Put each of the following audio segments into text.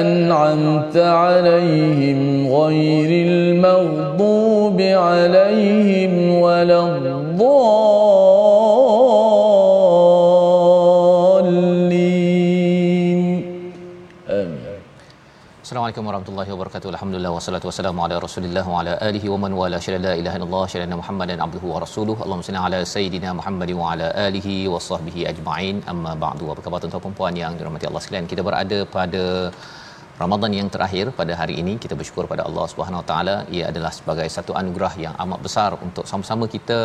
أنعمت عليهم غير المغضوب عليهم ولا الضالين آمين Assalamualaikum warahmatullahi wabarakatuh. Alhamdulillah wassalatu wassalamu ala Rasulillah wa ala alihi wa man wala syada la ilaha illallah syada Muhammadan abduhu wa rasuluh. Allahumma salli ala sayidina Muhammad wa ala alihi wa sahbihi ajma'in. Amma ba'du. Apa khabar tuan-tuan dan puan yang dirahmati Allah sekalian? Kita berada pada Ramadan yang terakhir pada hari ini kita bersyukur pada Allah Subhanahu Wa Taala ia adalah sebagai satu anugerah yang amat besar untuk sama-sama kita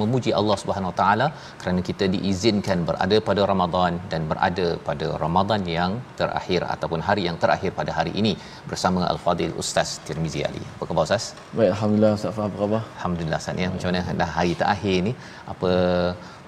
memuji Allah Subhanahu Wa Taala kerana kita diizinkan berada pada Ramadan dan berada pada Ramadan yang terakhir ataupun hari yang terakhir pada hari ini bersama Al-Fadil Ustaz Tirmizi Ali. Apa khabar Ustaz? Baik, Alhamdulillah Ustaz apa khabar? Alhamdulillah Ustaz ya. Macam mana dah hari terakhir ni apa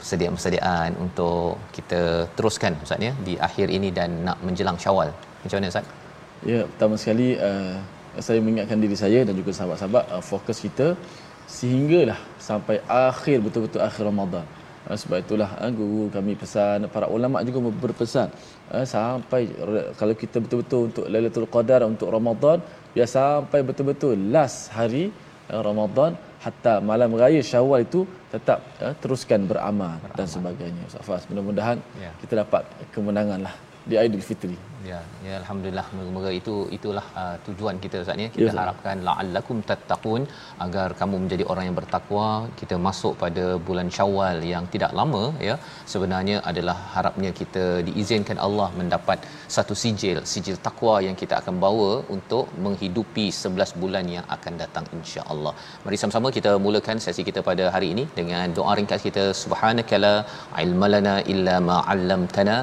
persediaan-persediaan untuk kita teruskan Ustaz ya di akhir ini dan nak menjelang Syawal. Macam mana Ustaz? Ya, pertama sekali uh, saya mengingatkan diri saya dan juga sahabat-sahabat uh, fokus kita sehinggalah sampai akhir betul-betul akhir Ramadan. Uh, sebab itulah uh, guru kami pesan, para ulama juga berpesan uh, sampai kalau kita betul-betul untuk Lailatul Qadar untuk Ramadan biar sampai betul-betul last hari uh, Ramadan hatta malam raya Syawal itu tetap uh, teruskan beramal, beramal dan sebagainya. Ustaz Fas, mudah-mudahan ya. kita dapat kemenangan lah di Aidilfitri. Ya, ya alhamdulillah moga-moga itu itulah uh, tujuan kita Ustaz ni. Kita ya, harapkan la'allakum tattaqun agar kamu menjadi orang yang bertakwa. Kita masuk pada bulan Syawal yang tidak lama ya. Sebenarnya adalah harapnya kita diizinkan Allah mendapat satu sijil, sijil takwa yang kita akan bawa untuk menghidupi 11 bulan yang akan datang insya-Allah. Mari sama-sama kita mulakan sesi kita pada hari ini dengan doa ringkas kita subhanakala ilmalana illa ma 'allamtana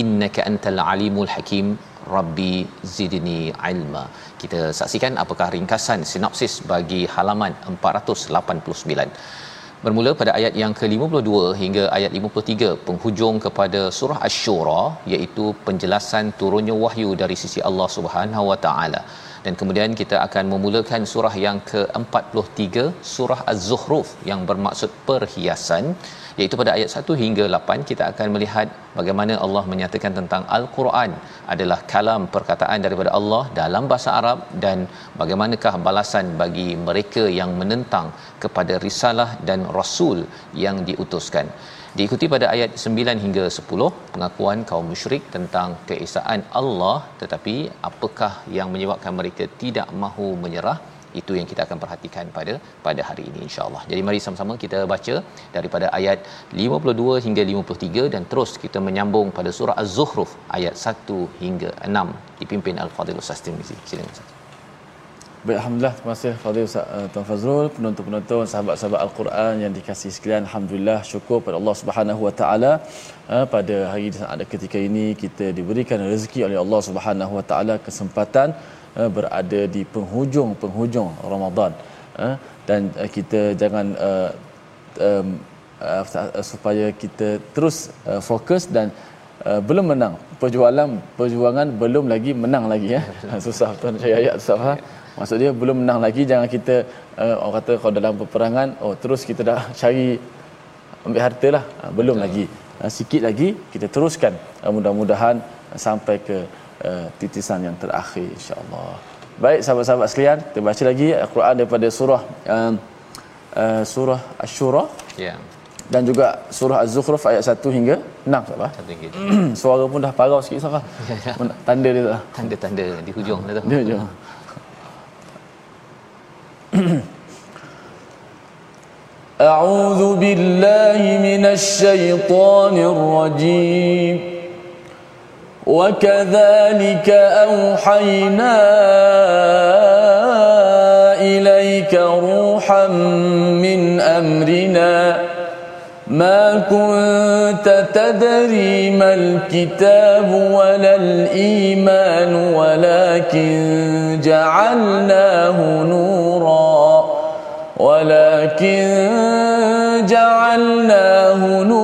innaka antal alimul hakim rabbi zidni ilma. Kita saksikan apakah ringkasan sinopsis bagi halaman 489 bermula pada ayat yang ke-52 hingga ayat 53 penghujung kepada surah asy-syura iaitu penjelasan turunnya wahyu dari sisi Allah Subhanahu wa taala. Dan kemudian kita akan memulakan surah yang ke-43 surah az-zukhruf yang bermaksud perhiasan iaitu pada ayat 1 hingga 8 kita akan melihat bagaimana Allah menyatakan tentang al-Quran adalah kalam perkataan daripada Allah dalam bahasa Arab dan bagaimanakah balasan bagi mereka yang menentang kepada risalah dan rasul yang diutuskan. Diikuti pada ayat 9 hingga 10 pengakuan kaum musyrik tentang keesaan Allah tetapi apakah yang menyebabkan mereka tidak mahu menyerah itu yang kita akan perhatikan pada pada hari ini insyaallah. Jadi mari sama-sama kita baca daripada ayat 52 hingga 53 dan terus kita menyambung pada surah Az-Zukhruf ayat 1 hingga 6 dipimpin Al-Fadhil Ustaz Tirmizi. Silakan Ustaz. Baik, Alhamdulillah. Terima kasih Fadil Ustaz uh, Tuan Fazrul, penonton-penonton, sahabat-sahabat Al-Quran yang dikasihi sekalian. Alhamdulillah, syukur pada Allah Subhanahu Wa Taala uh, pada hari ada ketika ini kita diberikan rezeki oleh Allah Subhanahu Wa Taala kesempatan uh, berada di penghujung-penghujung Ramadan. Uh, dan uh, kita jangan uh, um, uh, supaya kita terus uh, fokus dan Uh, belum menang. Perjuangan perjuangan belum lagi menang lagi ya susah tuan saya ayat susah Maksud dia belum menang lagi jangan kita uh, orang kata kalau dalam peperangan oh terus kita dah cari ambil harta lah. Uh, belum Betul. lagi. Uh, sikit lagi kita teruskan mudah-mudahan sampai ke uh, titisan yang terakhir insyaallah baik sahabat-sahabat sekalian kita baca lagi al-Quran daripada surah uh, uh, surah asy-syura ya yeah. dan juga surah az-zukhruf ayat 1 hingga Enam tak apa? Satu ringgit. Suara pun dah parau sikit Sarah. Ya, ya. Tanda dia tak? Tanda-tanda di hujung dah tu. Di hujung. أعوذ بالله من الشيطان الرجيم وكذلك أوحينا إليك روحا من أمرنا. ما كنت تدري ما الكتاب ولا الإيمان ولكن جعلناه نورا. ولكن جعلناه نورا.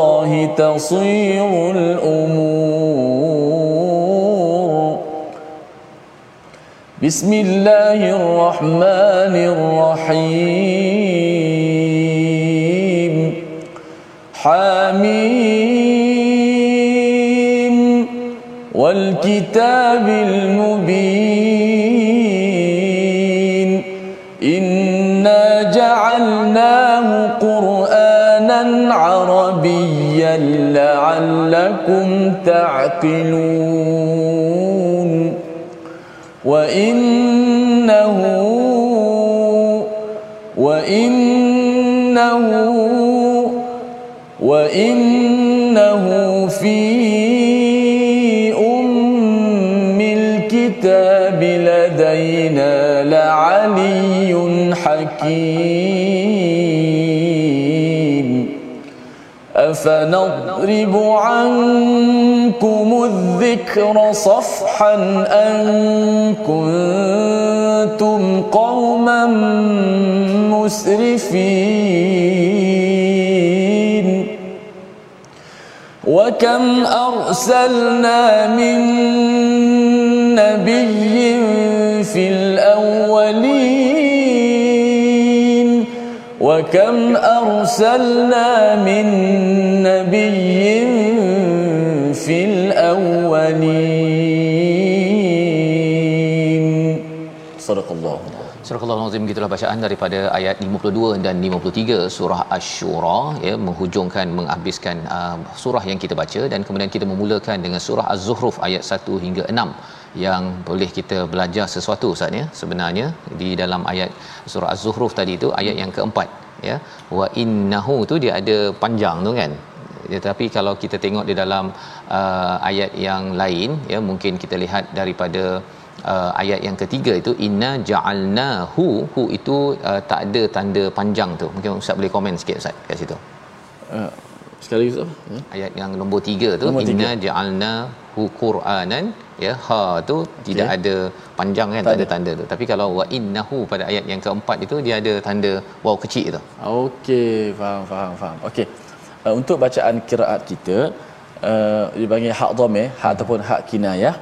تصير الأمور. بسم الله الرحمن الرحيم. حميم. والكتاب المبين. إنا جعلناه قرآنا عربيا. لعلكم تعقلون وإنه وإنه وإنه في أم الكتاب لدينا لعلي حكيم أفنضرب عنكم الذكر صفحا أن كنتم قوما مسرفين وكم أرسلنا من نبي في الأولين وكم أرسلنا من نبي في الأولين. صدق الله. Surah Al-Azim gitulah bacaan daripada ayat 52 dan 53 surah Asy-Syura ya menghujungkan menghabiskan uh, surah yang kita baca dan kemudian kita memulakan dengan surah Az-Zukhruf ayat 1 hingga 6 yang boleh kita belajar sesuatu Ustaz ya. Sebenarnya di dalam ayat surah Az-Zukhruf tadi itu ayat yang keempat ya wa innahu tu dia ada panjang tu kan. Tetapi kalau kita tengok di dalam uh, ayat yang lain ya mungkin kita lihat daripada ayat yang ketiga itu inna ja'alnahu hu itu uh, tak ada tanda panjang tu. Mungkin ustaz boleh komen sikit ustaz kat situ. Uh, sekali lagi ya? ayat yang nombor tiga tu nombor inna ja'alnahu qur'anan ya ha tu tidak okay. ada panjang kan tak, tak ada tanda tu. Tapi kalau wa innahu pada ayat yang keempat itu dia ada tanda waw kecil tu. Okey faham faham faham. Okey. Uh, untuk bacaan kiraat kita uh, dipanggil hak dhamir hak ataupun hak kinayah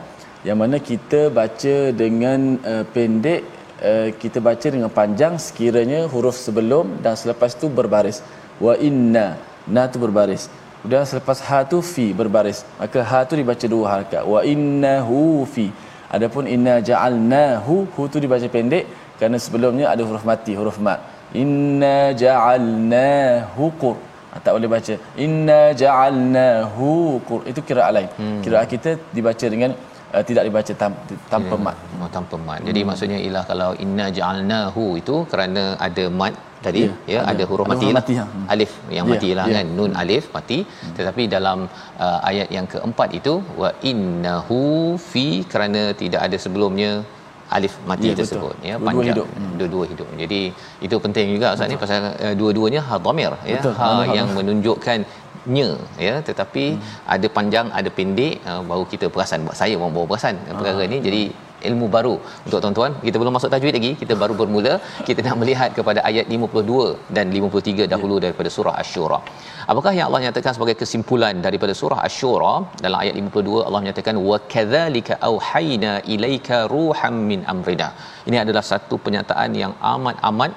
yang mana kita baca dengan uh, pendek uh, kita baca dengan panjang sekiranya huruf sebelum dan selepas tu berbaris. Wa inna na tu berbaris. Kemudian selepas ha tu fi berbaris. Maka ha tu dibaca dua harakat. Wa innahu fi. Adapun inna ja'alnahu hu tu dibaca pendek kerana sebelumnya ada huruf mati huruf mat inna ja'alnahu qur. Ha, tak boleh baca. Inna ja'alnahu qur. Itu kira lain. Hmm. kira kita dibaca dengan uh, tidak dibaca tam, tanpa yeah. mat. Oh, tanpa mat. Jadi hmm. maksudnya ialah kalau inna ja'alnahu itu kerana ada mat tadi yeah, ya ada, ada huruf ada mati, huruf mati lah. Hmm. alif yang yeah, mati lah yeah. kan nun alif mati hmm. tetapi dalam uh, ayat yang keempat itu wa innahu fi kerana tidak ada sebelumnya alif mati ya, tersebut betul. ya dua-dua panjang hidup. Hmm. dua-dua hidup jadi itu penting juga ustaz ni pasal uh, dua-duanya ha dhamir ya betul. ha yang menunjukkan nya ya. Tetapi hmm. ada panjang ada pendek uh, baru kita perasan buat. Saya orang baru perasan uh, perkara ni. Jadi ilmu baru. Untuk tuan-tuan kita belum masuk tajwid lagi. Kita baru bermula. Kita nak melihat kepada ayat 52 dan 53 dahulu yeah. daripada surah asy-syura apakah yang Allah nyatakan sebagai kesimpulan daripada surah asy-syura dalam ayat 52 Allah menyatakan wa kadzalika auhayna ilaika ruham min amrina. Ini adalah satu pernyataan yang amat-amat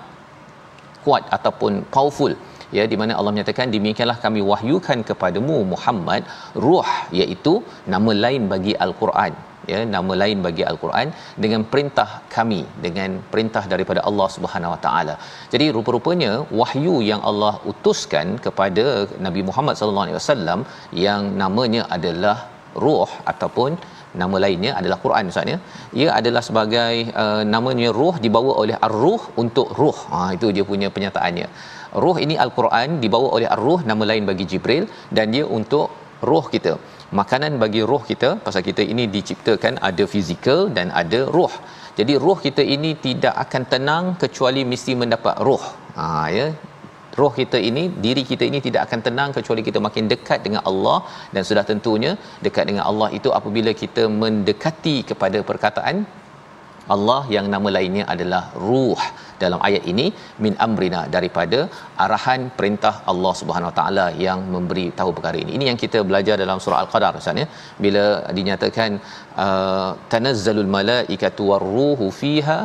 kuat ataupun powerful ya di mana Allah menyatakan demikianlah kami wahyukan kepadamu Muhammad ruh iaitu nama lain bagi al-Quran ya nama lain bagi al-Quran dengan perintah kami dengan perintah daripada Allah Subhanahu Wa Taala. Jadi rupa-rupanya wahyu yang Allah utuskan kepada Nabi Muhammad sallallahu alaihi wasallam yang namanya adalah ruh ataupun nama lainnya adalah Quran Ustaz ya. Ia adalah sebagai uh, namanya ruh dibawa oleh ar-ruh untuk ruh. Ha itu dia punya penyataannya. Ruh ini al-Quran dibawa oleh ar-ruh nama lain bagi Jibril dan dia untuk roh kita. Makanan bagi roh kita pasal kita ini diciptakan ada fizikal dan ada roh jadi roh kita ini tidak akan tenang kecuali mesti mendapat roh ha ya. Roh kita ini diri kita ini tidak akan tenang kecuali kita makin dekat dengan Allah. Dan sudah tentunya dekat dengan Allah itu apabila kita mendekati kepada perkataan Allah yang nama lainnya adalah ruh dalam ayat ini min amrina daripada arahan perintah Allah Subhanahu Wa Taala yang memberi tahu perkara ini. Ini yang kita belajar dalam surah Al-Qadar Ustaz ya. Bila dinyatakan uh, tanazzalul malaikatu warruhu fiha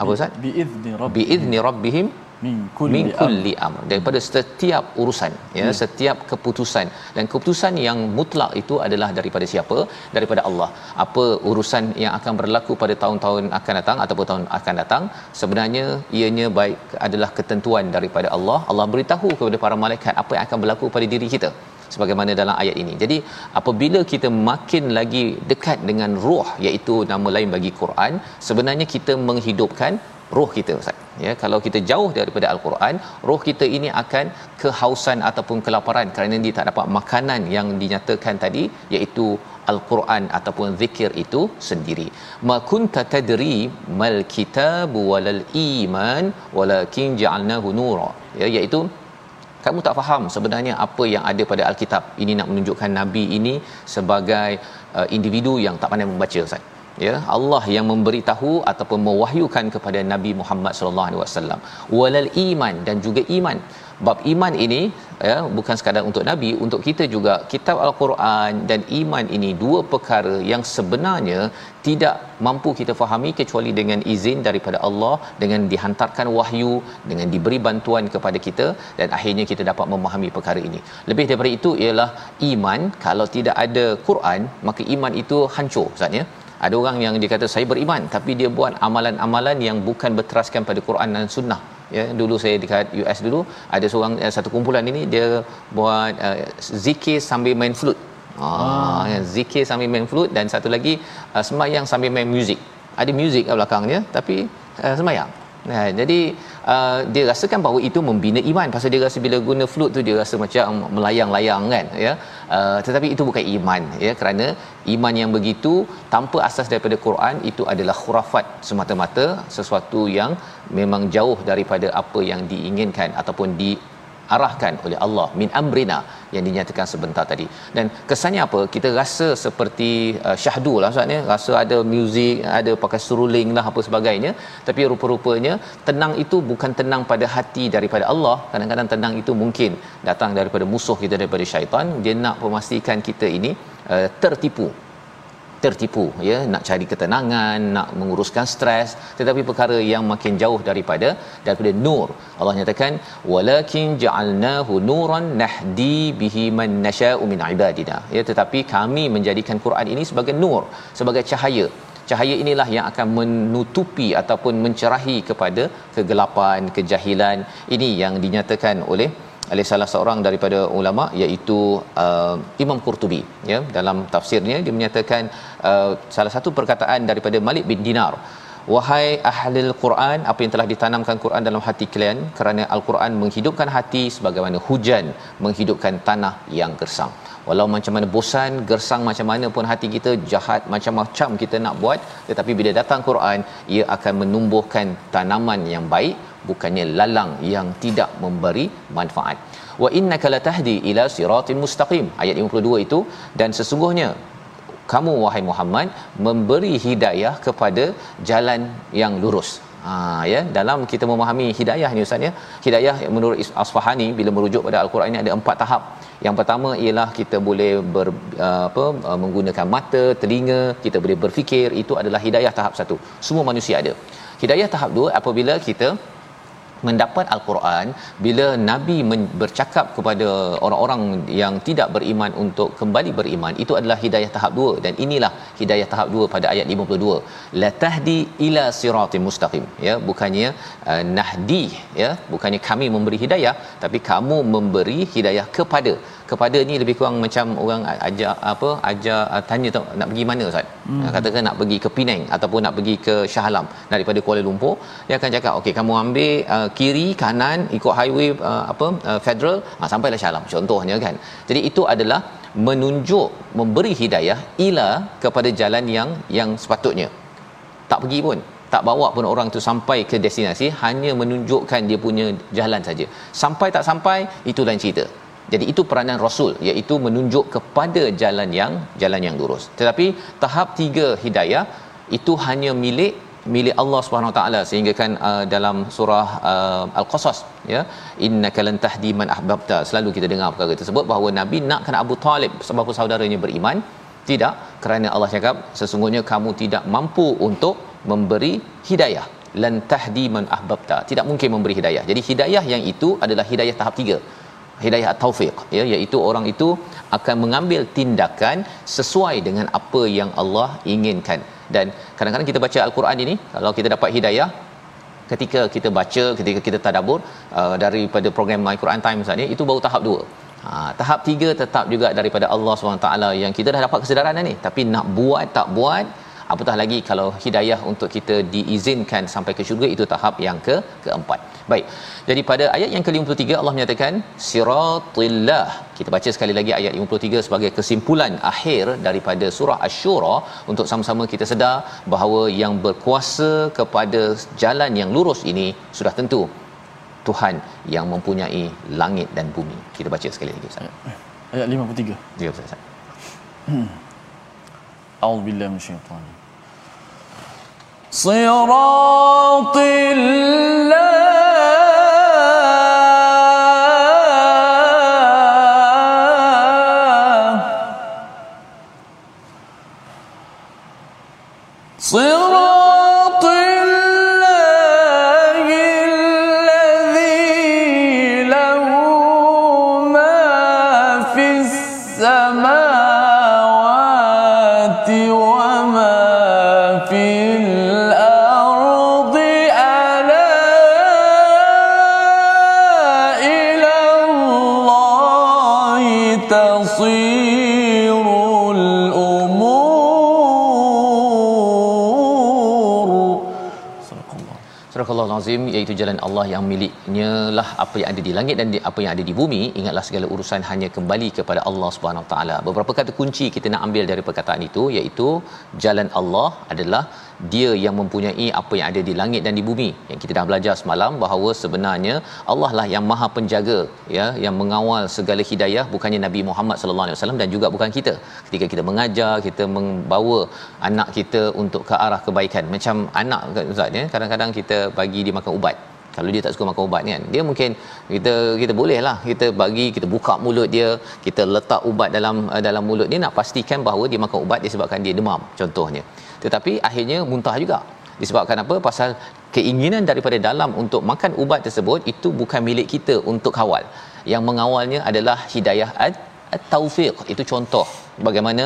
apa Ustaz? Bi izni rabbihim. Bi izni rabbihim min kulli, min kulli amr. Daripada setiap urusan ya hmm. setiap keputusan. Dan keputusan yang mutlak itu adalah daripada siapa? Daripada Allah. Apa urusan yang akan berlaku pada tahun-tahun akan datang ataupun tahun akan datang sebenarnya ianya baik adalah ketentuan daripada Allah. Allah beritahu kepada para malaikat apa yang akan berlaku pada diri kita sebagaimana dalam ayat ini. Jadi apabila kita makin lagi dekat dengan roh iaitu nama lain bagi Quran, sebenarnya kita menghidupkan roh kita ustaz. Ya kalau kita jauh daripada al-Quran roh kita ini akan kehausan ataupun kelaparan kerana dia tak dapat makanan yang dinyatakan tadi iaitu al-Quran ataupun zikir itu sendiri. Ma kunta tadri mal kitab walal iman walakin ja'alnahu nura. Ya iaitu kamu tak faham sebenarnya apa yang ada pada al-kitab. Ini nak menunjukkan nabi ini sebagai uh, individu yang tak pandai membaca ustaz ya Allah yang memberitahu ataupun mewahyukan kepada Nabi Muhammad sallallahu alaihi wasallam. Walal iman dan juga iman. Bab iman ini ya bukan sekadar untuk nabi untuk kita juga kitab al-Quran dan iman ini dua perkara yang sebenarnya tidak mampu kita fahami kecuali dengan izin daripada Allah dengan dihantarkan wahyu dengan diberi bantuan kepada kita dan akhirnya kita dapat memahami perkara ini. Lebih daripada itu ialah iman. Kalau tidak ada Quran maka iman itu hancur ustaz ya ada orang yang dia kata saya beriman tapi dia buat amalan-amalan yang bukan berteraskan pada Quran dan sunnah. Ya dulu saya dekat US dulu ada seorang uh, satu kumpulan ini dia buat uh, zikir sambil main flute. Ah ya, zikir sambil main flute dan satu lagi uh, sembahyang sambil main muzik ada muzik kat belakangnya tapi uh, sembahyang. Nah, jadi uh, dia rasakan bahawa itu membina iman pasal dia rasa bila guna flute tu dia rasa macam melayang-layang kan ya. Uh, tetapi itu bukan iman ya kerana iman yang begitu tanpa asas daripada Quran itu adalah khurafat semata-mata sesuatu yang memang jauh daripada apa yang diinginkan ataupun di arahkan oleh Allah min amrina yang dinyatakan sebentar tadi. Dan kesannya apa? Kita rasa seperti uh, syahdu lah maksudnya rasa ada muzik ada pakai seruling lah apa sebagainya. Tapi rupa-rupanya tenang itu bukan tenang pada hati daripada Allah. Kadang-kadang tenang itu mungkin datang daripada musuh kita daripada syaitan. Dia nak memastikan kita ini uh, tertipu tertipu ya nak cari ketenangan nak menguruskan stres tetapi perkara yang makin jauh daripada daripada nur. Allah nyatakan walakin ja'alnahu nuran nahdi bihi man nasha'u min ibadina. Ya tetapi kami menjadikan Quran ini sebagai nur sebagai cahaya. Cahaya inilah yang akan menutupi ataupun mencerahi kepada kegelapan kejahilan. Ini yang dinyatakan oleh oleh salah seorang daripada ulama iaitu uh, Imam Qurtubi. Ya dalam tafsirnya dia menyatakan uh, salah satu perkataan daripada Malik bin Dinar wahai ahli al-Quran apa yang telah ditanamkan Quran dalam hati kalian kerana al-Quran menghidupkan hati sebagaimana hujan menghidupkan tanah yang gersang. Walau macam mana bosan gersang macam mana pun hati kita jahat macam-macam kita nak buat tetapi bila datang Quran ia akan menumbuhkan tanaman yang baik bukannya lalang yang tidak memberi manfaat. Wa innaka latahdi ila siratin mustaqim. Ayat 52 itu dan sesungguhnya kamu wahai Muhammad memberi hidayah kepada jalan yang lurus. Ha ya dalam kita memahami hidayah ni ustaz ya. Hidayah menurut Asfahani bila merujuk pada al-Quran ini ada empat tahap. Yang pertama ialah kita boleh ber, uh, apa uh, menggunakan mata, telinga, kita boleh berfikir, itu adalah hidayah tahap satu. Semua manusia ada. Hidayah tahap dua apabila kita mendapat al-Quran bila nabi bercakap kepada orang-orang yang tidak beriman untuk kembali beriman. Itu adalah hidayah tahap 2 dan inilah hidayah tahap 2 pada ayat 52 la tahdi ila siratim mustaqim. Ya bukannya uh, nahdi ya bukannya kami memberi hidayah tapi kamu memberi hidayah kepada kepada ni lebih kurang macam orang ajak apa ajak tanya tu nak pergi mana ustaz? Hmm. katakan nak pergi ke Penang ataupun nak pergi ke Shah Alam daripada Kuala Lumpur dia akan cakap okey kamu ambil uh, kiri kanan ikut highway uh, apa uh, federal uh, sampailah Shah Alam. Contohnya kan. Jadi itu adalah menunjuk memberi hidayah ila kepada jalan yang yang sepatutnya. Tak pergi pun tak bawa pun orang tu sampai ke destinasi hanya menunjukkan dia punya jalan saja. Sampai tak sampai itu lain cerita jadi itu peranan rasul iaitu menunjuk kepada jalan yang jalan yang lurus. Tetapi tahap tiga hidayah itu hanya milik milik Allah Subhanahu Wa Taala. Sehingga kan uh, dalam surah uh, Al-Qasas ya innaka lan tahdi man ahbabta. Selalu kita dengar perkara tersebut bahawa nabi nakkan Abu Talib sebab saudaranya beriman. Tidak kerana Allah cakap sesungguhnya kamu tidak mampu untuk memberi hidayah. Lan tahdi man ahbabta. Tidak mungkin memberi hidayah. Jadi hidayah yang itu adalah hidayah tahap hidayah taufiq ya iaitu orang itu akan mengambil tindakan sesuai dengan apa yang Allah inginkan. Dan kadang-kadang kita baca al-Quran ini kalau kita dapat hidayah ketika kita baca ketika kita tadabbur uh, daripada program My Quran Time misalnya itu baru tahap 2 Ha, tahap tiga tetap juga daripada Allah SWT yang kita dah dapat kesedaran ni. Tapi nak buat tak buat apatah lagi kalau hidayah untuk kita diizinkan sampai ke syurga itu tahap yang ke keempat baik jadi pada ayat yang ke-53 Allah menyatakan siratillah kita baca sekali lagi ayat 53 sebagai kesimpulan akhir daripada surah asy-syura untuk sama-sama kita sedar bahawa yang berkuasa kepada jalan yang lurus ini sudah tentu Tuhan yang mempunyai langit dan bumi. Kita baca sekali lagi Ustaz. Ayat 53. Ya Ustaz. Hmm. A'udzubillahi minasyaitanir صراط الله. صراط الله الذي له ما في السماوات nachdem iaitu jalan Allah yang miliknya lah apa yang ada di langit dan di, apa yang ada di bumi. Ingatlah segala urusan hanya kembali kepada Allah Subhanahu taala. Beberapa kata kunci kita nak ambil dari perkataan itu iaitu jalan Allah adalah dia yang mempunyai apa yang ada di langit dan di bumi. Yang kita dah belajar semalam bahawa sebenarnya Allah lah yang maha penjaga ya yang mengawal segala hidayah bukannya Nabi Muhammad sallallahu alaihi wasallam dan juga bukan kita. Ketika kita mengajar kita membawa anak kita untuk ke arah kebaikan. Macam anak ustaz ya kadang-kadang kita bagi dia makan ubat kalau dia tak suka makan ubat kan dia mungkin kita kita boleh lah. Kita bagi kita buka mulut dia kita letak ubat dalam uh, dalam mulut dia nak pastikan bahawa dia makan ubat disebabkan dia demam contohnya. Tetapi akhirnya muntah juga. Disebabkan apa? Pasal keinginan daripada dalam untuk makan ubat tersebut itu bukan milik kita untuk kawal. Yang mengawalnya adalah hidayah at-taufiq. Itu contoh. Bagaimana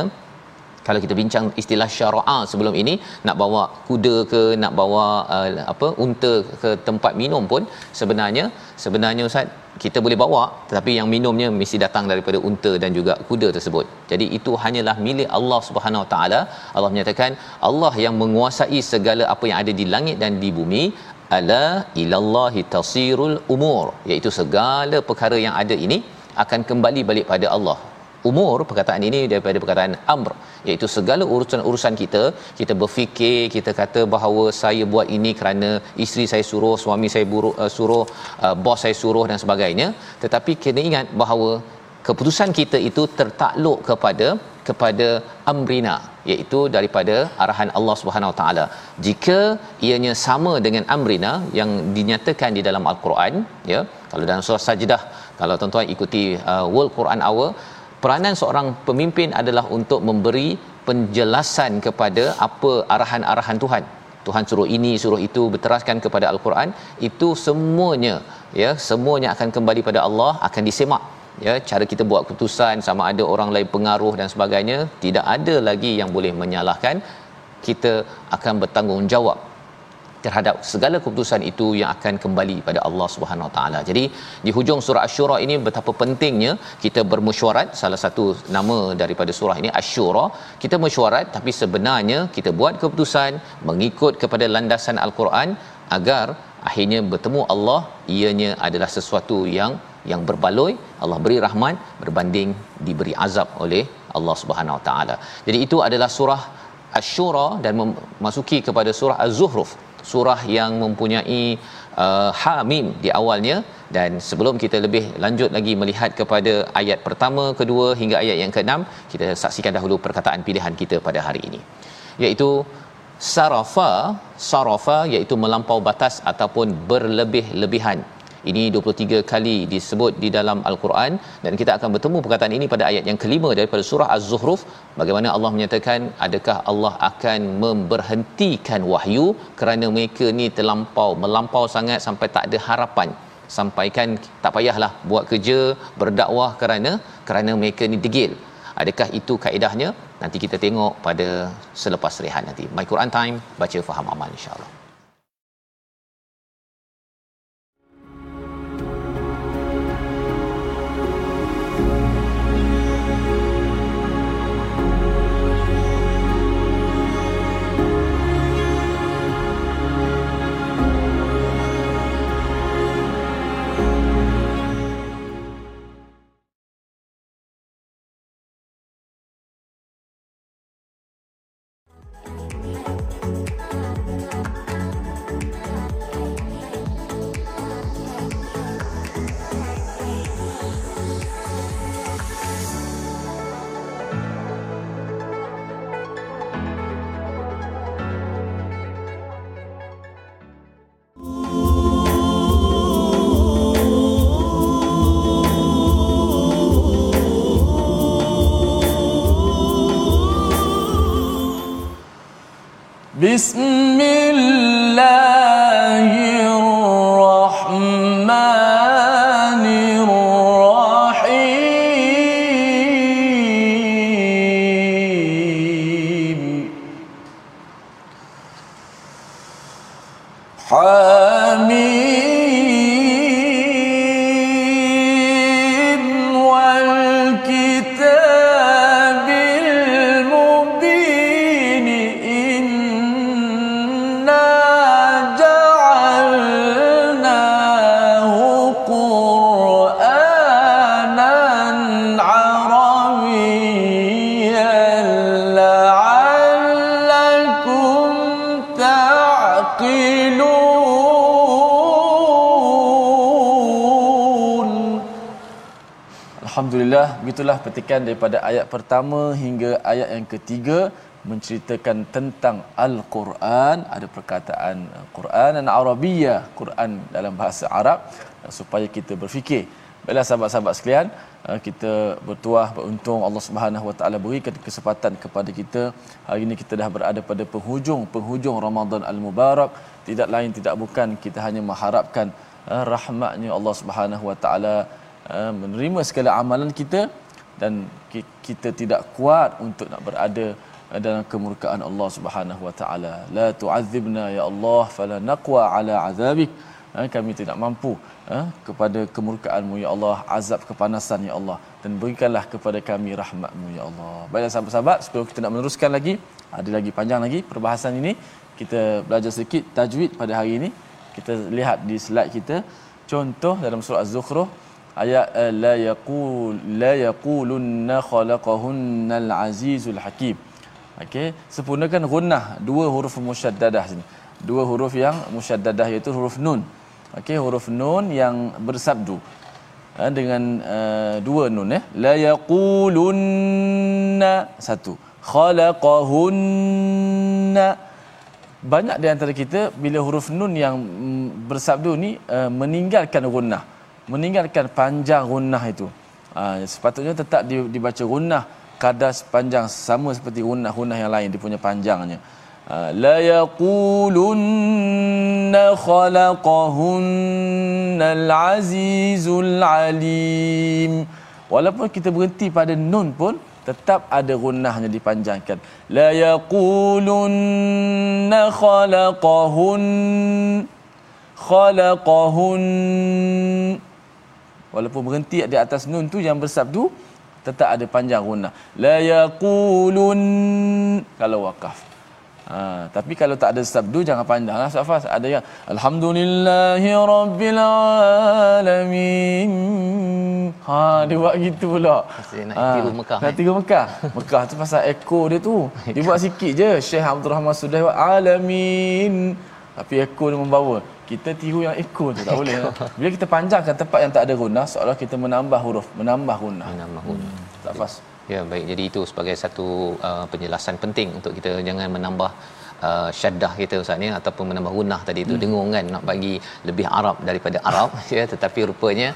kalau kita bincang istilah syara'a sebelum ini nak bawa kuda ke nak bawa uh, apa unta ke tempat minum pun sebenarnya sebenarnya ustaz kita boleh bawa tetapi yang minumnya mesti datang daripada unta dan juga kuda tersebut. Jadi itu hanyalah milik Allah Subhanahu Wa Taala. Allah menyatakan Allah yang menguasai segala apa yang ada di langit dan di bumi. Ala ilallahi tasirul umur iaitu segala perkara yang ada ini akan kembali balik pada Allah umur perkataan ini daripada perkataan amr iaitu segala urusan-urusan kita kita berfikir kita kata bahawa saya buat ini kerana isteri saya suruh suami saya buruk uh, suruh uh, bos saya suruh dan sebagainya. Tetapi kena ingat bahawa keputusan kita itu tertakluk kepada kepada amrina iaitu daripada arahan Allah Subhanahu taala. Jika ianya sama dengan amrina yang dinyatakan di dalam al-Quran ya kalau dalam surah sajdah kalau tuan-tuan ikuti uh, World Quran Hour peranan seorang pemimpin adalah untuk memberi penjelasan kepada apa arahan-arahan Tuhan. Tuhan suruh ini, suruh itu, berteraskan kepada al-Quran, itu semuanya ya, semuanya akan kembali pada Allah, akan disemak. Ya, cara kita buat keputusan sama ada orang lain pengaruh dan sebagainya, tidak ada lagi yang boleh menyalahkan. Kita akan bertanggungjawab terhadap segala keputusan itu yang akan kembali pada Allah Subhanahu Wa Taala. Jadi di hujung surah Asy-Syura ini betapa pentingnya kita bermesyuarat salah satu nama daripada surah ini Asy-Syura. Kita mesyuarat tapi sebenarnya kita buat keputusan mengikut kepada landasan Al-Quran agar akhirnya bertemu Allah ianya adalah sesuatu yang yang berbaloi Allah beri rahmat berbanding diberi azab oleh Allah Subhanahu Wa Taala. Jadi itu adalah surah Asy-Syura dan memasuki kepada surah Az-Zuhruf surah yang mempunyai uh, hamim di awalnya dan sebelum kita lebih lanjut lagi melihat kepada ayat pertama, kedua hingga ayat yang keenam, kita saksikan dahulu perkataan pilihan kita pada hari ini. Iaitu sarafa, sarafa iaitu melampau batas ataupun berlebih-lebihan ini 23 kali disebut di dalam al-Quran dan kita akan bertemu perkataan ini pada ayat yang kelima daripada surah Az-Zukhruf bagaimana Allah menyatakan adakah Allah akan memberhentikan wahyu kerana mereka ni terlampau melampau sangat sampai tak ada harapan? Sampaikan tak payahlah buat kerja berdakwah kerana kerana mereka ni degil. Adakah itu kaedahnya nanti kita tengok pada selepas rehat nanti. My Quran time baca faham amal insyaallah بسم Begitulah petikan daripada ayat pertama hingga ayat yang ketiga menceritakan tentang Al-Quran, ada perkataan Quran dan Arabiyah, Quran dalam bahasa Arab supaya kita berfikir. Baiklah sahabat-sahabat sekalian, eh, kita bertuah beruntung Allah Subhanahu Wa Taala berikan kesempatan kepada kita. Hari ini kita dah berada pada penghujung penghujung Ramadan Al-Mubarak. Tidak lain tidak bukan kita hanya mengharapkan rahmatnya Allah Subhanahu Wa Taala uh, menerima segala amalan kita dan ki- kita tidak kuat untuk nak berada dalam kemurkaan Allah Subhanahu wa taala. La tu'adzibna ya Allah fala naqwa ala azabik. Ha, kami tidak mampu ha, kepada kemurkaanmu ya Allah azab kepanasan ya Allah. Dan berikanlah kepada kami rahmatmu ya Allah. Baiklah sahabat-sahabat sebelum kita nak meneruskan lagi ada lagi panjang lagi perbahasan ini kita belajar sedikit tajwid pada hari ini. Kita lihat di slide kita. Contoh dalam surah az-zukhruf ayat eh, la yaqul la yaqulunna khalaqahunnal azizul hakim. Okey sempurnakan gunnah dua huruf musyaddadah sini. Dua huruf yang musyaddadah iaitu huruf nun. Okey huruf nun yang bersabdu. Ha, dengan uh, dua nun ya la yaqulunna satu. Khalaqahunna. Banyak di antara kita bila huruf nun yang mm, bersabdu ni uh, meninggalkan gunnah meninggalkan panjang gunnah itu. Uh, sepatutnya tetap dibaca gunnah kadar sepanjang sama seperti gunnah-gunnah yang lain dia punya panjangnya. Uh, la yaqulunna khalaqahunnal azizul alim. Walaupun kita berhenti pada nun pun tetap ada gunnahnya dipanjangkan. La yaqulunna khalaqahun khalaqahun walaupun berhenti di atas nun tu yang bersabdu tetap ada panjang gunnah la yaqulun kalau wakaf Ha, tapi kalau tak ada sabdu jangan pandang lah Safas. Ada yang Alhamdulillahi Rabbil Alamin. Ha, dia buat gitu pula. Nak ha, tiru Mekah. Nak tiru Mekah. Mekah tu pasal ekor dia tu. Dia buat sikit je. Syekh Abdul Rahman sudah buat Alamin. Tapi ekor dia membawa. Kita tiru yang ekor tu tak boleh. Bila kita panjangkan tempat yang tak ada guna, seolah kita menambah huruf. Menambah guna. Menambah guna. Hmm. Safas. Ya baik jadi itu sebagai satu uh, penjelasan penting untuk kita jangan menambah uh, syaddah kita ustaz ni ataupun menambah gunnah tadi itu hmm. dengung kan nak bagi lebih Arab daripada Arab ya tetapi rupanya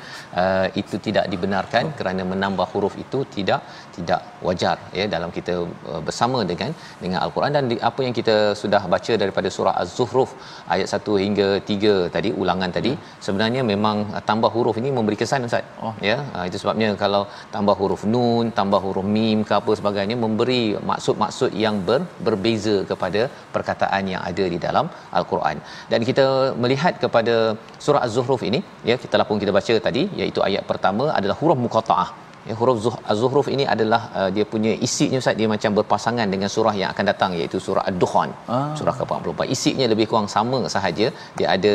uh, itu tidak dibenarkan oh. kerana menambah huruf itu tidak tidak wajar ya dalam kita uh, bersama dengan dengan al-Quran dan di, apa yang kita sudah baca daripada surah az-zukhruf ayat 1 hingga 3 tadi ulangan tadi hmm. sebenarnya memang uh, tambah huruf ini memberi kesan ustaz oh. ya uh, itu sebabnya kalau tambah huruf nun tambah huruf mim ke apa sebagainya memberi maksud-maksud yang ber, berbeza kepada perkataan yang ada di dalam al-Quran dan kita melihat kepada surah az-zukhruf ini ya kita lapung kita baca tadi iaitu ayat pertama adalah huruf muqattaah ya huruf az-zukhruf ini adalah uh, dia punya isinya ustaz dia macam berpasangan dengan surah yang akan datang iaitu surah ad-dukhan ah. surah ke-44 isinya lebih kurang sama sahaja dia ada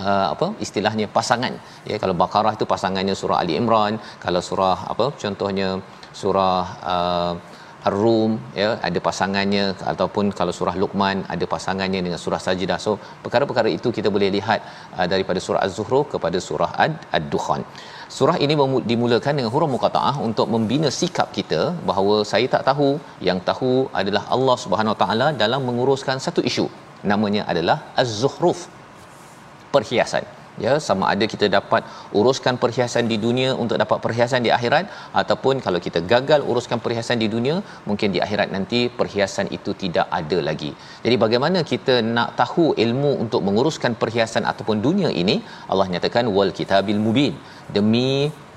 uh, apa istilahnya pasangan ya kalau baqarah itu pasangannya surah ali imran kalau surah apa contohnya surah uh, Ar-Rum ya ada pasangannya ataupun kalau surah Luqman ada pasangannya dengan surah Sajdah. So perkara-perkara itu kita boleh lihat uh, daripada surah Az-Zukhruf kepada surah Ad-Dukhan. Surah ini dimulakan dengan huruf muqataah untuk membina sikap kita bahawa saya tak tahu, yang tahu adalah Allah Subhanahu Taala dalam menguruskan satu isu. Namanya adalah Az-Zukhruf. Perhiasan ya sama ada kita dapat uruskan perhiasan di dunia untuk dapat perhiasan di akhirat ataupun kalau kita gagal uruskan perhiasan di dunia mungkin di akhirat nanti perhiasan itu tidak ada lagi. Jadi bagaimana kita nak tahu ilmu untuk menguruskan perhiasan ataupun dunia ini? Allah nyatakan wal kitabil mubin. Demi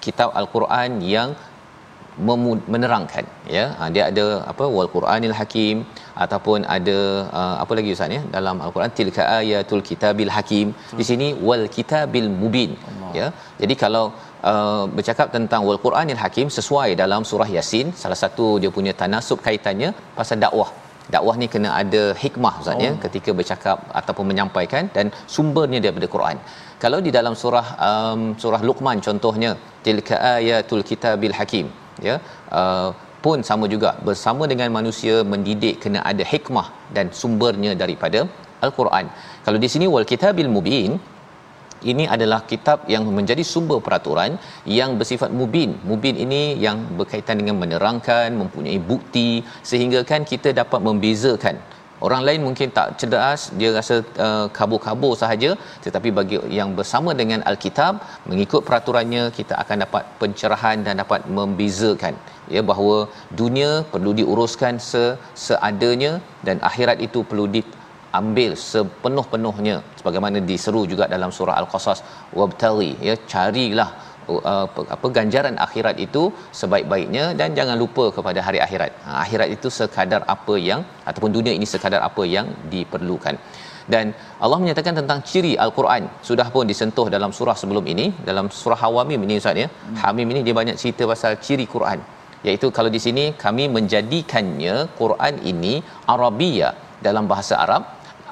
kitab al-Quran yang menerangkan ya ha, dia ada apa wal quranil hakim ataupun ada uh, apa lagi ustaz ya dalam al-Quran tilka ayatul kitabil hakim hmm. di sini wal kitabil mubin Allah. ya jadi kalau uh, bercakap tentang wal quranil hakim sesuai dalam surah yasin salah satu dia punya tanasub kaitannya pasal dakwah dakwah ni kena ada hikmah ustaz ya oh. ketika bercakap ataupun menyampaikan dan sumbernya daripada Quran kalau di dalam surah um, surah luqman contohnya tilka ayatul kitabil hakim ya uh, pun sama juga bersama dengan manusia mendidik kena ada hikmah dan sumbernya daripada al-Quran. Kalau di sini wal kitabil mubin ini adalah kitab yang menjadi sumber peraturan yang bersifat mubin. Mubin ini yang berkaitan dengan menerangkan, mempunyai bukti sehingga kan kita dapat membezakan Orang lain mungkin tak cerdas, dia rasa uh, kabur-kabur sahaja, tetapi bagi yang bersama dengan Alkitab, mengikut peraturannya kita akan dapat pencerahan dan dapat membezakan ya bahawa dunia perlu diuruskan se seadanya dan akhirat itu perlu di ambil sepenuh-penuhnya. Sebagaimana diseru juga dalam surah al-qasas wabtaghi ya carilah uh, apa ganjaran akhirat itu sebaik-baiknya dan jangan lupa kepada hari akhirat. Ha, akhirat itu sekadar apa yang ataupun dunia ini sekadar apa yang diperlukan. Dan Allah menyatakan tentang ciri al-Quran sudah pun disentuh dalam surah sebelum ini dalam surah Hawamim ini ustaz ya. Hmm. Hamim ini dia banyak cerita pasal ciri Quran iaitu kalau di sini kami menjadikannya Quran ini Arabia dalam bahasa Arab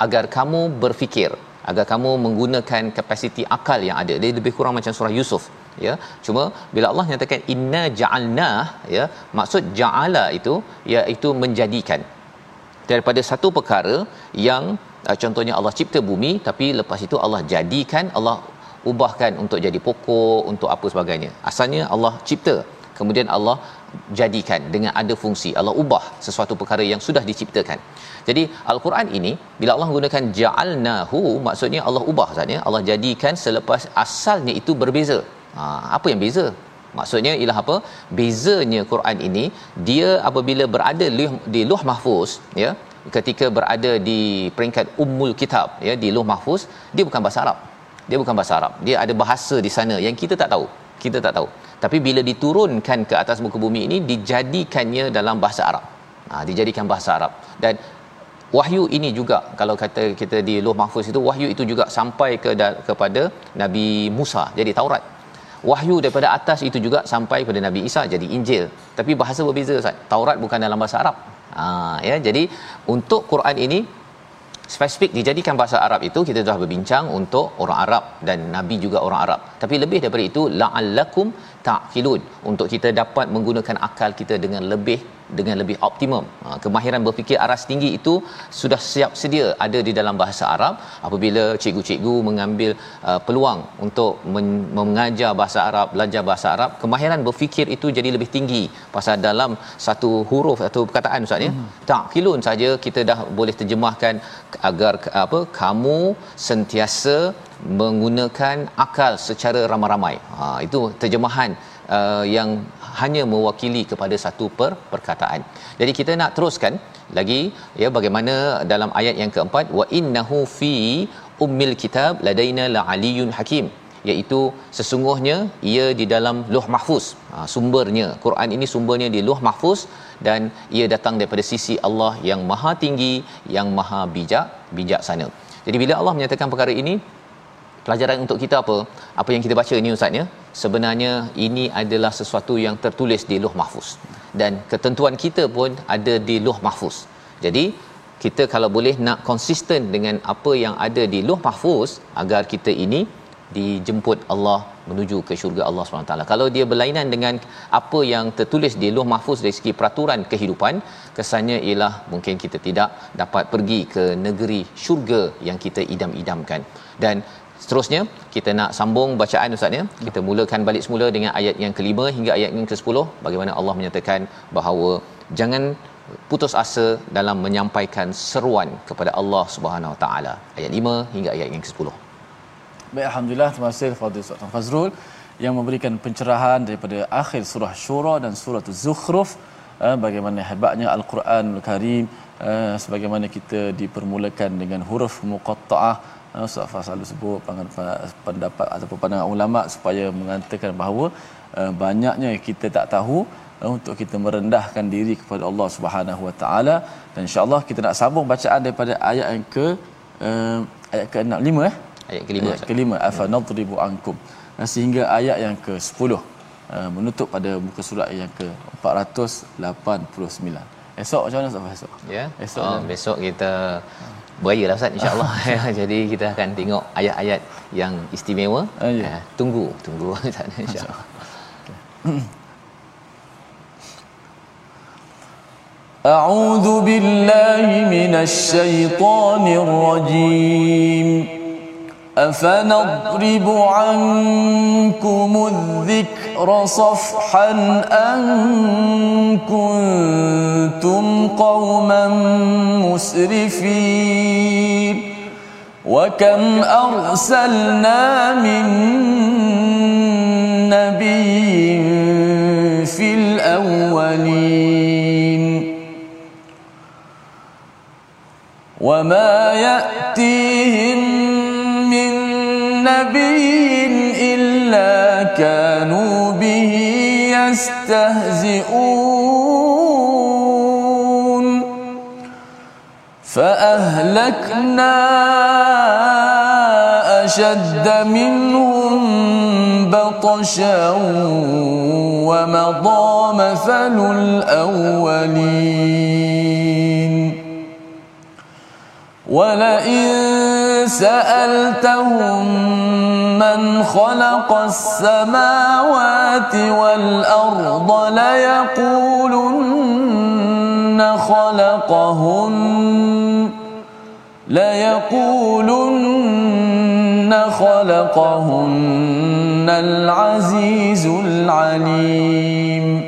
agar kamu berfikir agar kamu menggunakan kapasiti akal yang ada dia lebih kurang macam surah Yusuf ya. Cuma bila Allah nyatakan inna ja'alna ya maksud ja'ala itu iaitu menjadikan. Daripada satu perkara yang uh, contohnya Allah cipta bumi tapi lepas itu Allah jadikan Allah ubahkan untuk jadi pokok untuk apa sebagainya. Asalnya Allah cipta. Kemudian Allah jadikan dengan ada fungsi. Allah ubah sesuatu perkara yang sudah diciptakan. Jadi al-Quran ini bila Allah menggunakan ja'alnahu maksudnya Allah ubah Allah jadikan selepas asalnya itu berbeza ha, apa yang beza? Maksudnya ialah apa? Bezanya Quran ini dia apabila berada di luh mahfuz ya ketika berada di peringkat ummul kitab ya di luh mahfuz dia bukan bahasa Arab. Dia bukan bahasa Arab. Dia ada bahasa di sana yang kita tak tahu. Kita tak tahu. Tapi bila diturunkan ke atas muka bumi ini dijadikannya dalam bahasa Arab. Ha, dijadikan bahasa Arab. Dan wahyu ini juga kalau kata kita di Luh Mahfuz itu wahyu itu juga sampai ke kepada Nabi Musa. Jadi Taurat wahyu daripada atas itu juga sampai kepada Nabi Isa jadi Injil. Tapi bahasa berbeza Ustaz. Taurat bukan dalam bahasa Arab. Ha, ya. Jadi untuk Quran ini spesifik dijadikan bahasa Arab itu kita dah berbincang untuk orang Arab dan nabi juga orang Arab. Tapi lebih daripada itu la'allakum ta'qilun. Untuk kita dapat menggunakan akal kita dengan lebih dengan lebih optimum. Ha, kemahiran berfikir aras tinggi itu sudah siap sedia ada di dalam bahasa Arab apabila cikgu-cikgu mengambil uh, peluang untuk men- mengajar bahasa Arab, belajar bahasa Arab, kemahiran berfikir itu jadi lebih tinggi pasal dalam satu huruf atau perkataan ustaz ya. Hmm. Ta'qilun saja kita dah boleh terjemahkan agar apa kamu sentiasa menggunakan akal secara ramai-ramai. Ha itu terjemahan uh, yang hanya mewakili kepada satu per perkataan. Jadi kita nak teruskan lagi ya bagaimana dalam ayat yang keempat wa innahu fi ummil kitab ladaina la aliyun hakim iaitu sesungguhnya ia di dalam Luh Mahfuz. Ha, sumbernya Quran ini sumbernya di Luh Mahfuz dan ia datang daripada sisi Allah yang Maha Tinggi, yang Maha Bijak, bijaksana. Jadi bila Allah menyatakan perkara ini pelajaran untuk kita apa apa yang kita baca ni ustaz ya sebenarnya ini adalah sesuatu yang tertulis di Luh Mahfuz dan ketentuan kita pun ada di Luh Mahfuz jadi kita kalau boleh nak konsisten dengan apa yang ada di Luh Mahfuz agar kita ini dijemput Allah menuju ke syurga Allah SWT. Kalau dia berlainan dengan apa yang tertulis di Luh Mahfuz dari segi peraturan kehidupan, kesannya ialah mungkin kita tidak dapat pergi ke negeri syurga yang kita idam-idamkan. Dan Seterusnya kita nak sambung bacaan ustaz ya. Kita mulakan balik semula dengan ayat yang kelima hingga ayat yang ke-10 bagaimana Allah menyatakan bahawa jangan putus asa dalam menyampaikan seruan kepada Allah Subhanahu Wa Taala. Ayat 5 hingga ayat yang ke-10. Baik alhamdulillah terima kasih Fadil Ustaz Fazrul yang memberikan pencerahan daripada akhir surah Syura dan surah Az-Zukhruf eh, bagaimana hebatnya Al-Quranul Karim eh, sebagaimana kita dipermulakan dengan huruf muqatta'ah Ustaz Fah selalu sebut pendapat ataupun pandangan ulama supaya mengatakan bahawa uh, banyaknya kita tak tahu uh, untuk kita merendahkan diri kepada Allah Subhanahu Wa Taala. Dan insyaallah kita nak sambung bacaan daripada ayat yang ke uh, ayat ke-65 eh? Ayat kelima ayat kelima. Afa nadribu ankum sehingga ayat yang ke-10 uh, menutup pada muka surat yang ke-489 esok macam mana Ustaz esok? Ya. Esok besok kita beraya lah Ustaz insyaAllah jadi kita akan tengok ayat-ayat yang istimewa uh, yeah. uh, tunggu tunggu Ustaz insyaAllah أعوذ بالله من الشيطان الرجيم أفنضرب عنكم الذكر صفحا أن كنتم قوما مسرفين وكم أرسلنا من نبي في الأولين وما يأتيهم من نبي إلا كانوا به يستهزئون. فأهلكنا أشد منهم بطشا ومضى مثل الأولين. ولئن سألتهم من خلق السماوات والأرض ليقولن خلقهن ليقولن خلقهن العزيز العليم.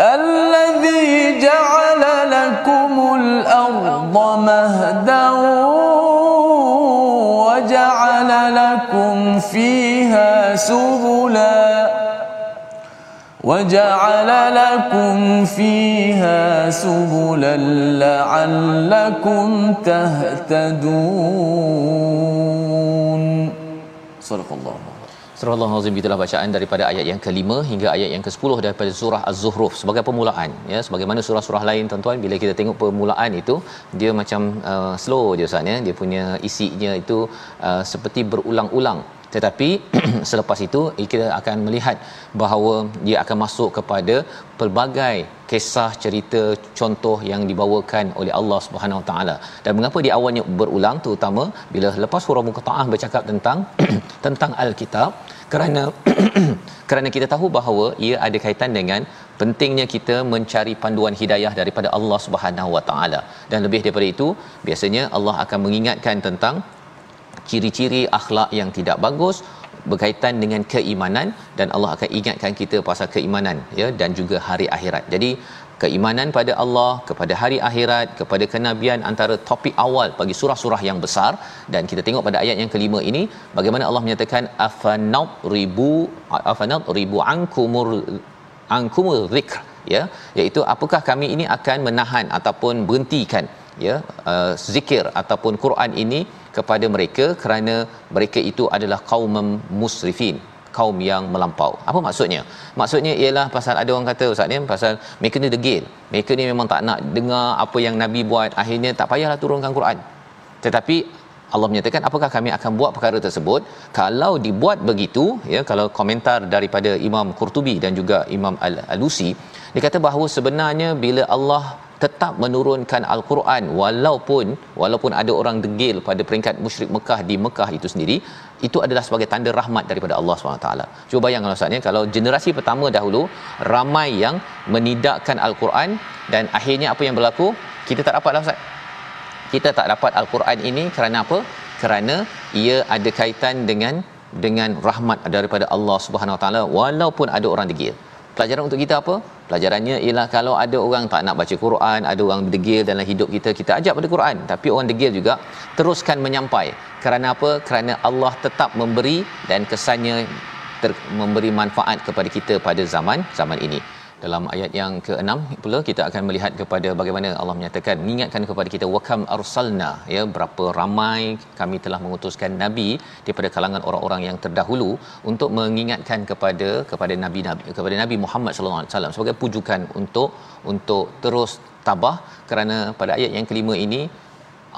الذي جعل لكم الأرض مهدا وجعل لكم فيها سبلا. وجعل لكم فيها سبلا لعلكم تهتدون. صدق الله. Al-Nazim itulah bacaan daripada ayat yang kelima hingga ayat yang ke-10 daripada surah Az-Zuhruf. Sebagai permulaan ya. Sebagaimana surah-surah lain tuan-tuan bila kita tengok permulaan itu dia macam uh, slow je Ustaz ya. Dia punya isinya itu uh, seperti berulang-ulang tetapi selepas itu kita akan melihat bahawa dia akan masuk kepada pelbagai kisah cerita contoh yang dibawakan oleh Allah Subhanahu Wa Taala. Dan mengapa di awalnya berulang terutama bila lepas surah Muqattaah bercakap tentang tentang al-kitab kerana kerana kita tahu bahawa ia ada kaitan dengan pentingnya kita mencari panduan hidayah daripada Allah Subhanahu Wa Taala. Dan lebih daripada itu biasanya Allah akan mengingatkan tentang ciri-ciri akhlak yang tidak bagus berkaitan dengan keimanan dan Allah akan ingatkan kita pasal keimanan ya dan juga hari akhirat. Jadi keimanan pada Allah, kepada hari akhirat, kepada kenabian antara topik awal bagi surah-surah yang besar dan kita tengok pada ayat yang kelima ini bagaimana Allah menyatakan afanat ribu afanat ribu ankumur ankumul zikr ya iaitu apakah kami ini akan menahan ataupun berhentikan ya uh, zikir ataupun Quran ini kepada mereka kerana mereka itu adalah kaum musrifin kaum yang melampau. Apa maksudnya? Maksudnya ialah pasal ada orang kata ustaz ni pasal mereka ni degil. Mereka ni memang tak nak dengar apa yang nabi buat, akhirnya tak payahlah turunkan Quran. Tetapi Allah menyatakan apakah kami akan buat perkara tersebut kalau dibuat begitu ya kalau komentar daripada Imam Qurtubi dan juga Imam Al-Alusi dia kata bahawa sebenarnya bila Allah tetap menurunkan al-Quran walaupun walaupun ada orang degil pada peringkat musyrik Mekah di Mekah itu sendiri itu adalah sebagai tanda rahmat daripada Allah SWT. Cuba bayangkan Ustaz kalau generasi pertama dahulu ramai yang menidakkan al-Quran dan akhirnya apa yang berlaku? Kita tak dapatlah Ustaz. Kita tak dapat al-Quran ini kerana apa? Kerana ia ada kaitan dengan dengan rahmat daripada Allah Subhanahu Wa Taala walaupun ada orang degil. Pelajaran untuk kita apa? Pelajarannya ialah kalau ada orang tak nak baca Quran, ada orang degil dalam hidup kita, kita ajak pada Quran. Tapi orang degil juga teruskan menyampai. Kerana apa? Kerana Allah tetap memberi dan kesannya ter- memberi manfaat kepada kita pada zaman zaman ini dalam ayat yang ke-6 pula kita akan melihat kepada bagaimana Allah menyatakan mengingatkan kepada kita wakam arsalna ya berapa ramai kami telah mengutuskan nabi daripada kalangan orang-orang yang terdahulu untuk mengingatkan kepada kepada nabi nabi kepada nabi Muhammad sallallahu alaihi wasallam sebagai pujukan untuk untuk terus tabah kerana pada ayat yang kelima ini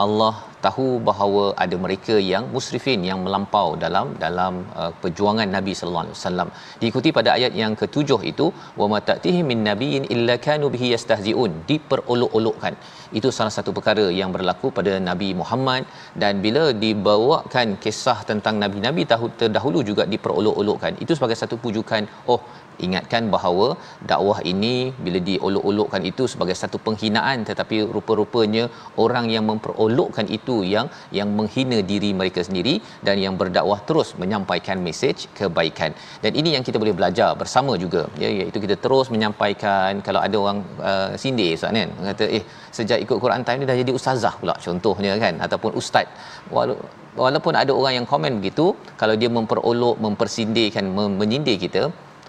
Allah tahu bahawa ada mereka yang musrifin yang melampau dalam dalam uh, perjuangan Nabi sallallahu alaihi wasallam. Diikuti pada ayat yang ketujuh itu wa matatihi min nabiyyin illa kanu bihi yastahziun diperolok-olokkan. Itu salah satu perkara yang berlaku pada Nabi Muhammad dan bila dibawakan kisah tentang nabi-nabi terdahulu juga diperolok-olokkan. Itu sebagai satu pujukan oh ingatkan bahawa dakwah ini bila diolok-olokkan itu sebagai satu penghinaan tetapi rupa-rupanya orang yang memperolokkan itu yang yang menghina diri mereka sendiri dan yang berdakwah terus menyampaikan mesej kebaikan. Dan ini yang kita boleh belajar bersama juga ya iaitu kita terus menyampaikan kalau ada orang uh, sindir ustaz kan? Kata eh sejak ikut Quran time ni dah jadi ustazah pula contohnya kan? Ataupun ustaz. Walaupun ada orang yang komen begitu kalau dia memperolok mempersindirkan menyindir kita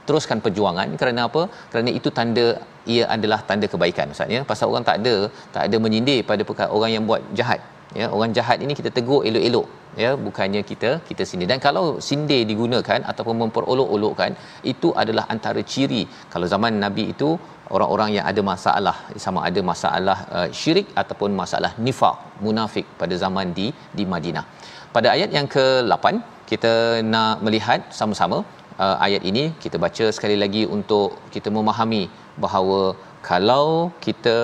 teruskan perjuangan. Kerana apa? Kerana itu tanda ia adalah tanda kebaikan maksudnya pasal orang tak ada tak ada menyindir pada perkara orang yang buat jahat ya. Orang jahat ini kita tegur elok-elok ya. Bukannya kita kita sindir. Dan kalau sindir digunakan ataupun memperolok-olokkan itu adalah antara ciri. Kalau zaman nabi itu orang-orang yang ada masalah sama ada masalah uh, syirik ataupun masalah nifaq munafik pada zaman di di Madinah. Pada ayat yang ke-8 kita nak melihat sama-sama uh, ayat ini kita baca sekali lagi untuk kita memahami bahawa kalau kita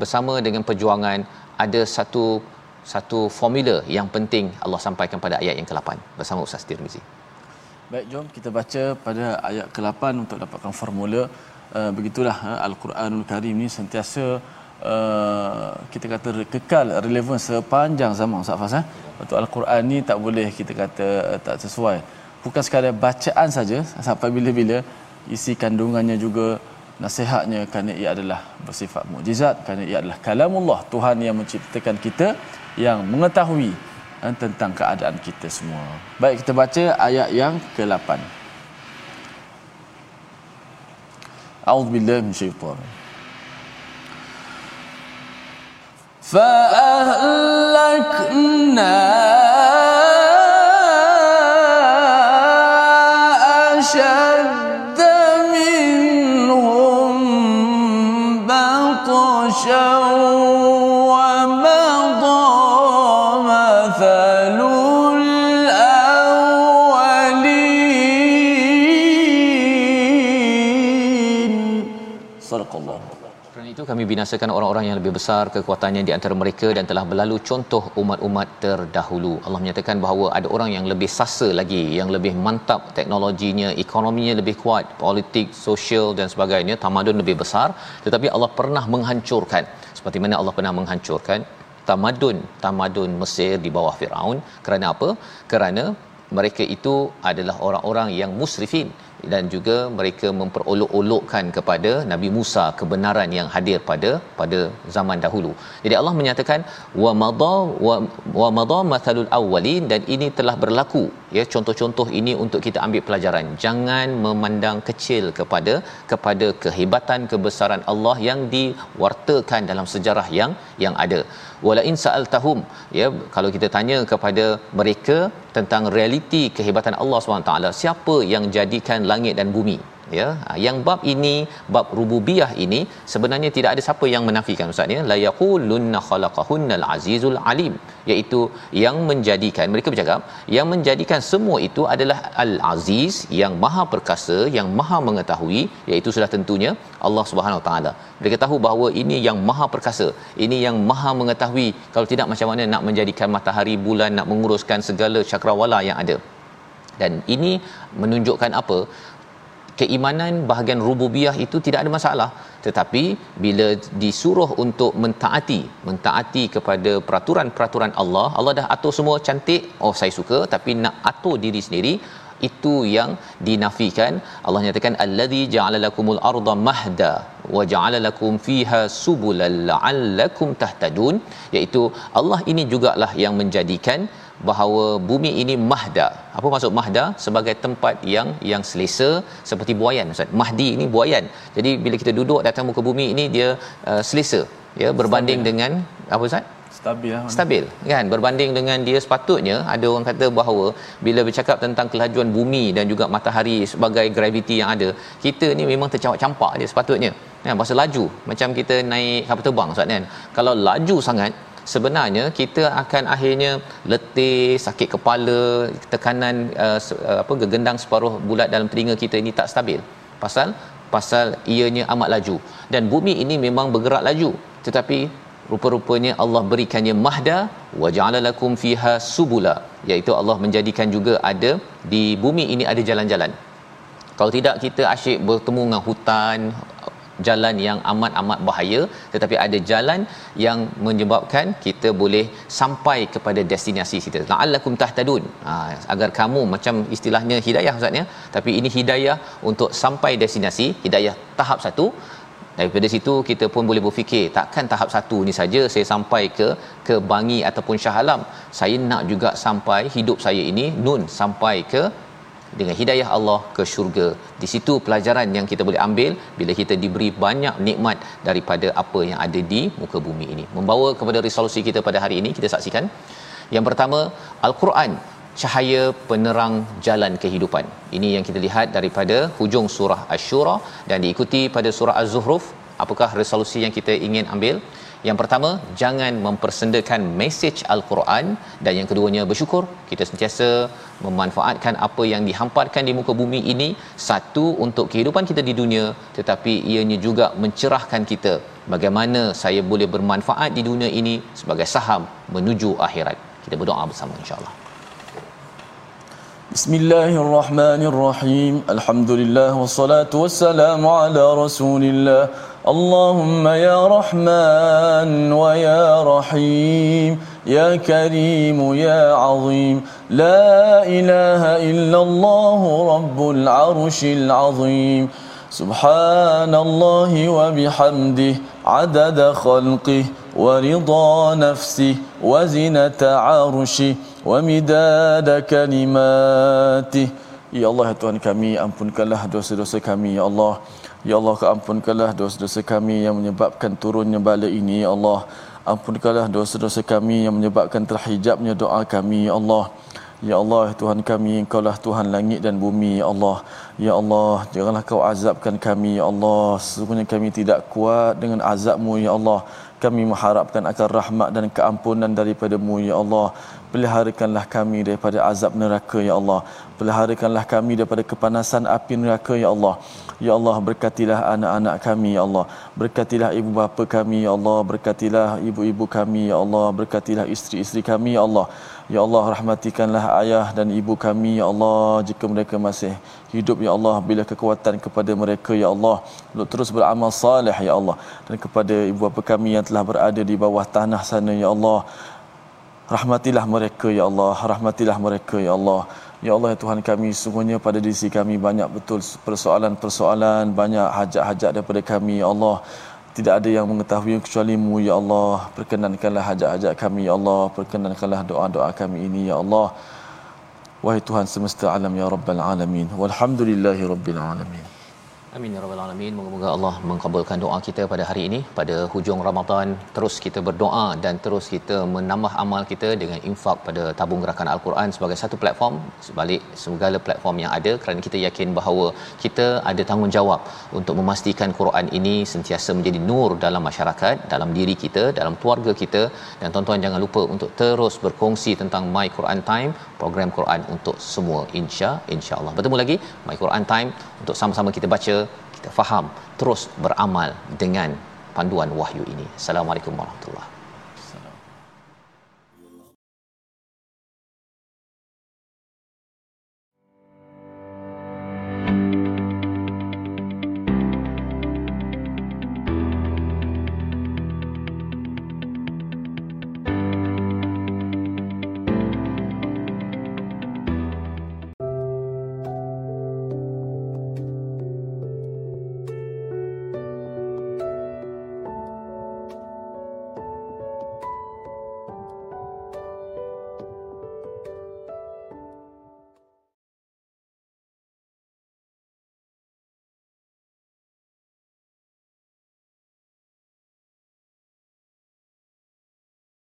bersama dengan perjuangan ada satu satu formula yang penting Allah sampaikan pada ayat yang ke-8 bersama Ustaz Tirmizi. Baik, jom kita baca pada ayat ke-8 untuk dapatkan formula. Uh, begitulah uh, Al-Quranul Karim ni sentiasa uh, kita kata kekal relevan sepanjang zaman Ustaz Fas. Eh? Untuk Al-Quran ni tak boleh kita kata uh, tak sesuai Bukan sekadar bacaan saja sampai bila-bila isi kandungannya juga nasihatnya kerana ia adalah bersifat mukjizat kerana ia adalah kalamullah Tuhan yang menciptakan kita yang mengetahui eh, tentang keadaan kita semua. Baik kita baca ayat yang ke-8. A'udzubillahi minasyaitanir فأهلكنا itu kami binasakan orang-orang yang lebih besar kekuatannya di antara mereka dan telah berlalu contoh umat-umat terdahulu. Allah menyatakan bahawa ada orang yang lebih sasa lagi, yang lebih mantap teknologinya, ekonominya lebih kuat, politik, sosial dan sebagainya, tamadun lebih besar, tetapi Allah pernah menghancurkan. Seperti mana Allah pernah menghancurkan tamadun tamadun Mesir di bawah Firaun kerana apa? Kerana mereka itu adalah orang-orang yang musrifin dan juga mereka memperolok-olokkan kepada Nabi Musa kebenaran yang hadir pada pada zaman dahulu. Jadi Allah menyatakan wa madha wa, wa madha mathalul awwalin dan ini telah berlaku ya contoh-contoh ini untuk kita ambil pelajaran. Jangan memandang kecil kepada kepada kehebatan kebesaran Allah yang diwartakan dalam sejarah yang yang ada. Wala in sa'altahum. Ya kalau kita tanya kepada mereka tentang realiti kehebatan Allah SWT siapa yang jadikan langit dan bumi ya ha, yang bab ini bab rububiyah ini sebenarnya tidak ada siapa yang menafikan ustaz ya. La yaqulunna khalaqahunnal azizul alim iaitu yang menjadikan mereka bercakap yang menjadikan semua itu adalah al aziz yang maha perkasa yang maha mengetahui iaitu sudah tentunya Allah Subhanahu taala. Mereka tahu bahawa ini yang maha perkasa ini yang maha mengetahui. Kalau tidak macam mana nak menjadikan matahari bulan nak menguruskan segala cakrawala yang ada? Dan ini menunjukkan apa keimanan bahagian rububiyah itu tidak ada masalah. Tetapi bila disuruh untuk mentaati mentaati kepada peraturan-peraturan Allah Allah dah atur semua cantik oh saya suka tapi nak atur diri sendiri itu yang dinafikan. Allah nyatakan allazi ja'ala lakumul arda mahda wa ja'ala lakum fiha subulal la'allakum tahtadun iaitu Allah ini jugalah yang menjadikan bahawa bumi ini mahda. Apa maksud mahda? Sebagai tempat yang yang selesa seperti buayan Ustaz. Mahdi ini buayan. Jadi bila kita duduk datang muka bumi ini dia uh, selesa ya berbanding Stabil. dengan apa Ustaz? Stabil lah. Stabil kan berbanding dengan dia sepatutnya ada orang kata bahawa bila bercakap tentang kelajuan bumi dan juga matahari sebagai graviti yang ada, kita ni memang tercampak-campak dia sepatutnya. Kan pasal laju macam kita naik kapal terbang Ustaz kan. Kalau laju sangat sebenarnya kita akan akhirnya letih, sakit kepala, tekanan uh, apa gegendang separuh bulat dalam telinga kita ini tak stabil. Pasal? Pasal ianya amat laju. Dan bumi ini memang bergerak laju. Tetapi rupa-rupanya Allah berikannya mahda wa ja'ala lakum fiha subula. Iaitu Allah menjadikan juga ada di bumi ini ada jalan-jalan. Kalau tidak kita asyik bertemu dengan hutan jalan yang amat-amat bahaya tetapi ada jalan yang menyebabkan kita boleh sampai kepada destinasi kita. La'allakum tahtadun. Ha, agar kamu macam istilahnya hidayah ustaz ya tapi ini hidayah untuk sampai destinasi hidayah tahap satu. Daripada situ kita pun boleh berfikir takkan tahap satu ni saja saya sampai ke ke Bangi ataupun Shah Alam. Saya nak juga sampai hidup saya ini nun sampai ke dengan hidayah Allah ke syurga di situ pelajaran yang kita boleh ambil bila kita diberi banyak nikmat daripada apa yang ada di muka bumi ini membawa kepada resolusi kita pada hari ini kita saksikan yang pertama al-Quran cahaya penerang jalan kehidupan. Ini yang kita lihat daripada hujung surah Asy-Syura dan diikuti pada surah Az-Zuhruf. Apakah resolusi yang kita ingin ambil? Yang pertama, jangan mempersendakan mesej Al-Quran dan yang keduanya bersyukur. Kita sentiasa memanfaatkan apa yang dihamparkan di muka bumi ini satu untuk kehidupan kita di dunia tetapi ianya juga mencerahkan kita bagaimana saya boleh bermanfaat di dunia ini sebagai saham menuju akhirat. Kita berdoa bersama insya-Allah. بسم الله الرحمن الرحيم الحمد لله والصلاة والسلام على رسول الله اللهم يا رحمن ويا رحيم يا كريم يا عظيم لا إله إلا الله رب العرش العظيم سبحان الله وبحمده عدد خلقه ورضا نفسه وزنة عرشه ومداد كلماته Ya Allah ya Tuhan kami ampunkanlah dosa-dosa kami ya Allah Ya Allah keampunkanlah dosa-dosa kami yang menyebabkan turunnya bala ini Ya Allah. Ampunkanlah dosa-dosa kami yang menyebabkan terhijabnya doa kami Ya Allah. Ya Allah Tuhan kami Engkau lah Tuhan langit dan bumi Ya Allah. Ya Allah janganlah kau azabkan kami Ya Allah. Sesungguhnya kami tidak kuat dengan azabmu Ya Allah. Kami mengharapkan akan rahmat dan keampunan daripadamu ya Allah. Peliharakanlah kami daripada azab neraka ya Allah peliharakanlah kami daripada kepanasan api neraka ya Allah ya Allah berkatilah anak-anak kami ya Allah berkatilah ibu bapa kami ya Allah berkatilah ibu-ibu kami ya Allah berkatilah isteri-isteri kami ya Allah Ya Allah rahmatikanlah ayah dan ibu kami ya Allah jika mereka masih hidup ya Allah bila kekuatan kepada mereka ya Allah untuk terus beramal saleh ya Allah dan kepada ibu bapa kami yang telah berada di bawah tanah sana ya Allah rahmatilah mereka ya Allah rahmatilah mereka ya Allah Ya Allah ya Tuhan kami sungguhnya pada diri kami banyak betul persoalan-persoalan banyak hajat-hajat daripada kami. Ya Allah tidak ada yang mengetahui kecuali mu ya Allah perkenankanlah hajat-hajat kami. Ya Allah perkenankanlah doa-doa kami ini. Ya Allah wahai Tuhan semesta alam ya rabbal alamin. Walhamdulillahi rabbil alamin Amin ya rabbal alamin. Moga-moga Allah mengabulkan doa kita pada hari ini pada hujung Ramadan. Terus kita berdoa dan terus kita menambah amal kita dengan infak pada tabung gerakan Al-Quran sebagai satu platform sebalik segala platform yang ada kerana kita yakin bahawa kita ada tanggungjawab untuk memastikan Quran ini sentiasa menjadi nur dalam masyarakat, dalam diri kita, dalam keluarga kita dan tuan-tuan jangan lupa untuk terus berkongsi tentang My Quran Time, program Quran untuk semua insya insya-Allah. Bertemu lagi My Quran Time untuk sama-sama kita baca kita faham terus beramal dengan panduan wahyu ini. Assalamualaikum warahmatullahi